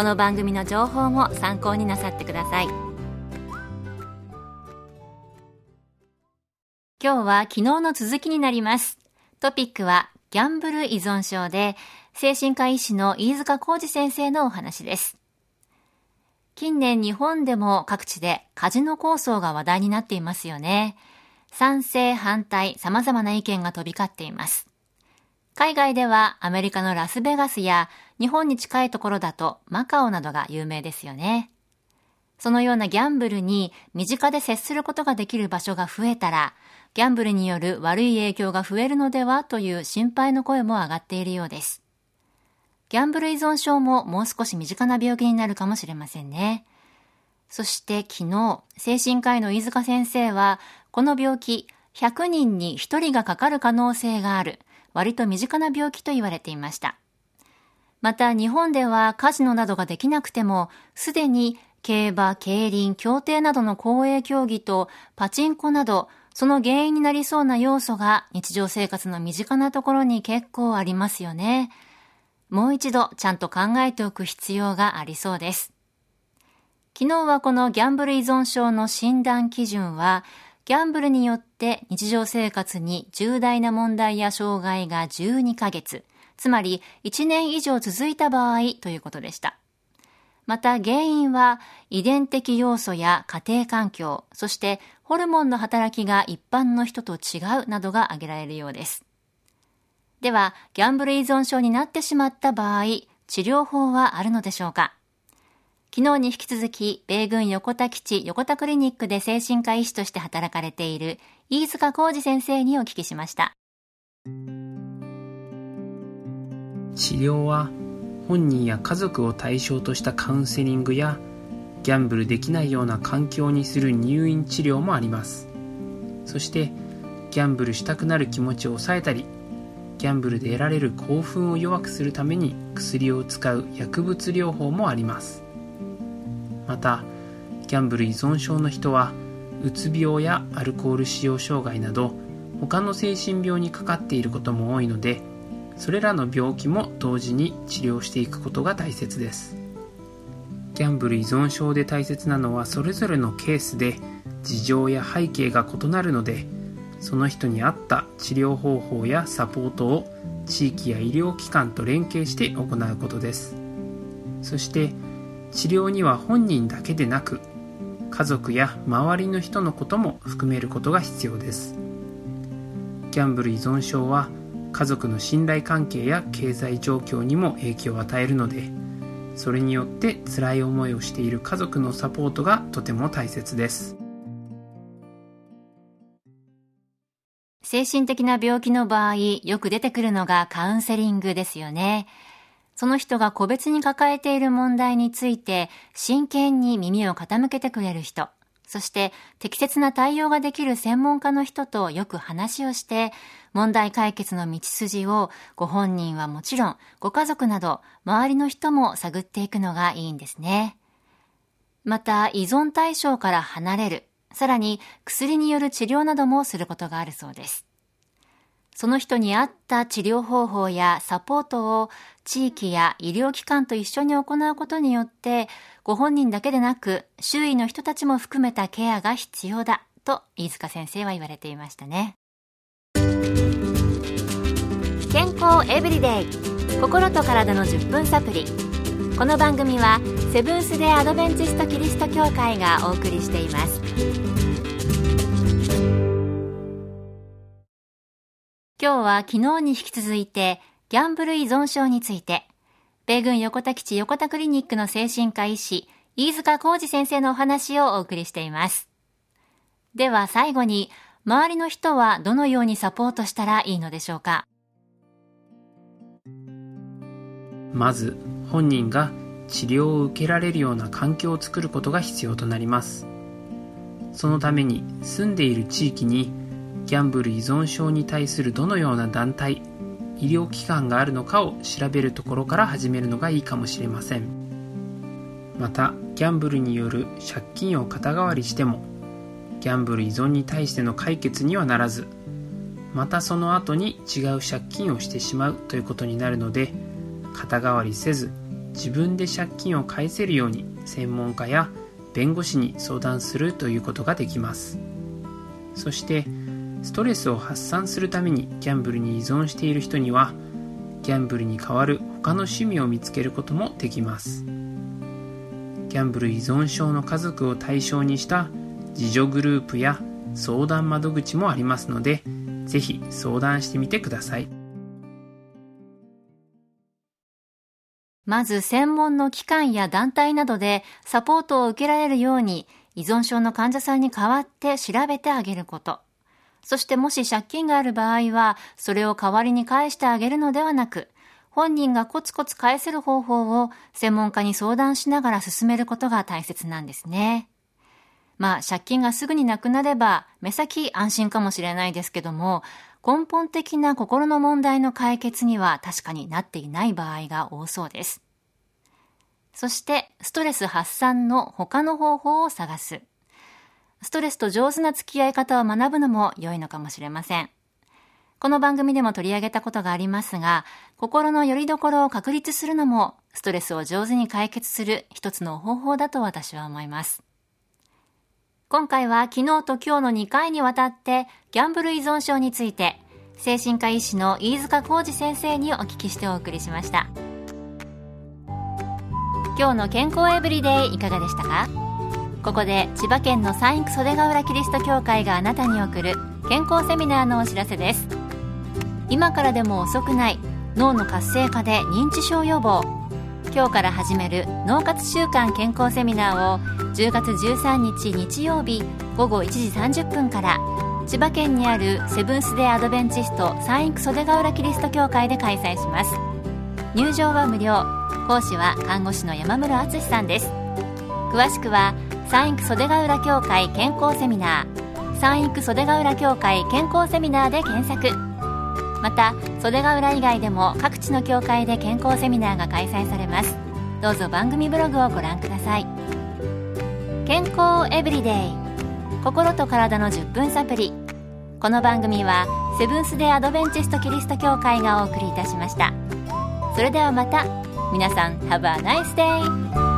この番組の情報も参考になさってください今日は昨日の続きになりますトピックはギャンブル依存症で精神科医師の飯塚浩二先生のお話です近年日本でも各地でカジノ構想が話題になっていますよね。賛成、反対、様々な意見が飛び交っています。海外ではアメリカのラスベガスや日本に近いところだとマカオなどが有名ですよね。そのようなギャンブルに身近で接することができる場所が増えたら、ギャンブルによる悪い影響が増えるのではという心配の声も上がっているようです。ギャンブル依存症ももう少し身近な病気になるかもしれませんね。そして昨日、精神科医の飯塚先生は、この病気、100人に1人がかかる可能性がある、割と身近な病気と言われていました。また日本ではカジノなどができなくても、すでに競馬、競輪、競艇などの公営競技とパチンコなど、その原因になりそうな要素が日常生活の身近なところに結構ありますよね。もう一度ちゃんと考えておく必要がありそうです。昨日はこのギャンブル依存症の診断基準は、ギャンブルによって日常生活に重大な問題や障害が12ヶ月、つまり1年以上続いた場合ということでした。また原因は遺伝的要素や家庭環境、そしてホルモンの働きが一般の人と違うなどが挙げられるようです。では、ギャンブル依存症になってしまった場合、治療法はあるのでしょうか？昨日に引き続き、米軍横田基地横田クリニックで精神科医師として働かれている飯塚浩二先生にお聞きしました。治療は本人や家族を対象としたカウンセリングやギャンブルできないような環境にする入院治療もあります。そしてギャンブルしたくなる気持ちを抑えたりギャンブルで得られる興奮を弱くするために薬を使う薬物療法もあります。またギャンブル依存症の人はうつ病やアルコール使用障害など他の精神病にかかっていることも多いのでそれらの病気も同時に治療していくことが大切です。ギャンブル依存症で大切なのはそれぞれのケースで事情や背景が異なるのでその人に合った治療方法やサポートを地域や医療機関と連携して行うことです。そして治療には本人だけでなく家族や周りの人のことも含めることが必要です。ギャンブル依存症は家族の信頼関係や経済状況にも影響を与えるのでそれによって辛い思いをしている家族のサポートがとても大切です。精神的な病気の場合よく出てくるのがカウンセリングですよね。その人が個別に抱えている問題について真剣に耳を傾けてくれる人、そして適切な対応ができる専門家の人とよく話をして問題解決の道筋をご本人はもちろんご家族など周りの人も探っていくのがいいんですね。また依存対象から離れる、さらに薬による治療などもすることがあるそうです。その人に合った治療方法やサポートを地域や医療機関と一緒に行うことによって、ご本人だけでなく、周囲の人たちも含めたケアが必要だ、と飯塚先生は言われていましたね。健康エブリデイ心と体の10分サプリこの番組はセブンス・デ・アドベンチスト・キリスト教会がお送りしています今日は昨日に引き続いてギャンブル依存症について。米軍横田基地横田クリニックの精神科医師飯塚浩二先生のお話をお送りしています。では最後に周りの人はどのようにサポートしたらいいのでしょうか？まず本人が治療を受けられるような環境を作ることが必要となります。そのために住んでいる地域にギャンブル依存症に対するどのような団体医療機関があるのかを調べるところから始めるのがいいかもしれません。またギャンブルによる借金を肩代わりしてもギャンブル依存に対しての解決にはならずまたその後に違う借金をしてしまうということになるので肩代わりせず自分で借金を返せるように専門家や弁護士に相談するということができます。そしてストレスを発散するためにギャンブルに依存している人にはギャンブルに代わる他の趣味を見つけることもできます。ギャンブル依存症の家族を対象にした自助グループや相談窓口もありますのでぜひ相談してみてください。まず専門の機関や団体などでサポートを受けられるように依存症の患者さんに代わって調べてあげること。そしてもし借金がある場合はそれを代わりに返してあげるのではなく本人がコツコツ返せる方法を専門家に相談しながら進めることが大切なんですね。まあ、借金がすぐになくなれば、目先安心かもしれないですけども、根本的な心の問題の解決には確かになっていない場合が多そうです。そして、ストレス発散の他の方法を探す。ストレスと上手な付き合い方を学ぶのも良いのかもしれません。この番組でも取り上げたことがありますが、心の拠り所を確立するのも、ストレスを上手に解決する一つの方法だと私は思います。今回は昨日と今日の2回にわたってギャンブル依存症について精神科医師の飯塚浩二先生にお聞きしてお送りしました今日の健康エブリデイいかがでしたか？ここで千葉県の三育袖ヶ浦キリスト教会があなたに送る健康セミナーのお知らせです。今からでも遅くない脳の活性化で認知症予防。今日から始める脳活週間健康セミナーを10月13日日曜日午後1時30分から千葉県にあるセブンス・デ・アドベンチスト三育袖ヶ浦キリスト教会で開催します。入場は無料。講師は看護師の山室敦さんです。詳しくは三育袖ヶ浦協会健康セミナー。三育袖ヶ浦協会健康セミナーで検索。また袖ヶ浦以外でも各地の教会で健康セミナーが開催されます。どうぞ番組ブログをご覧ください。健康エブリデイ。心と体の10分サプリこの番組はセブンス・デ・アドベンチスト・キリスト教会がお送りいたしました。それではまた。皆さん Have a nice day!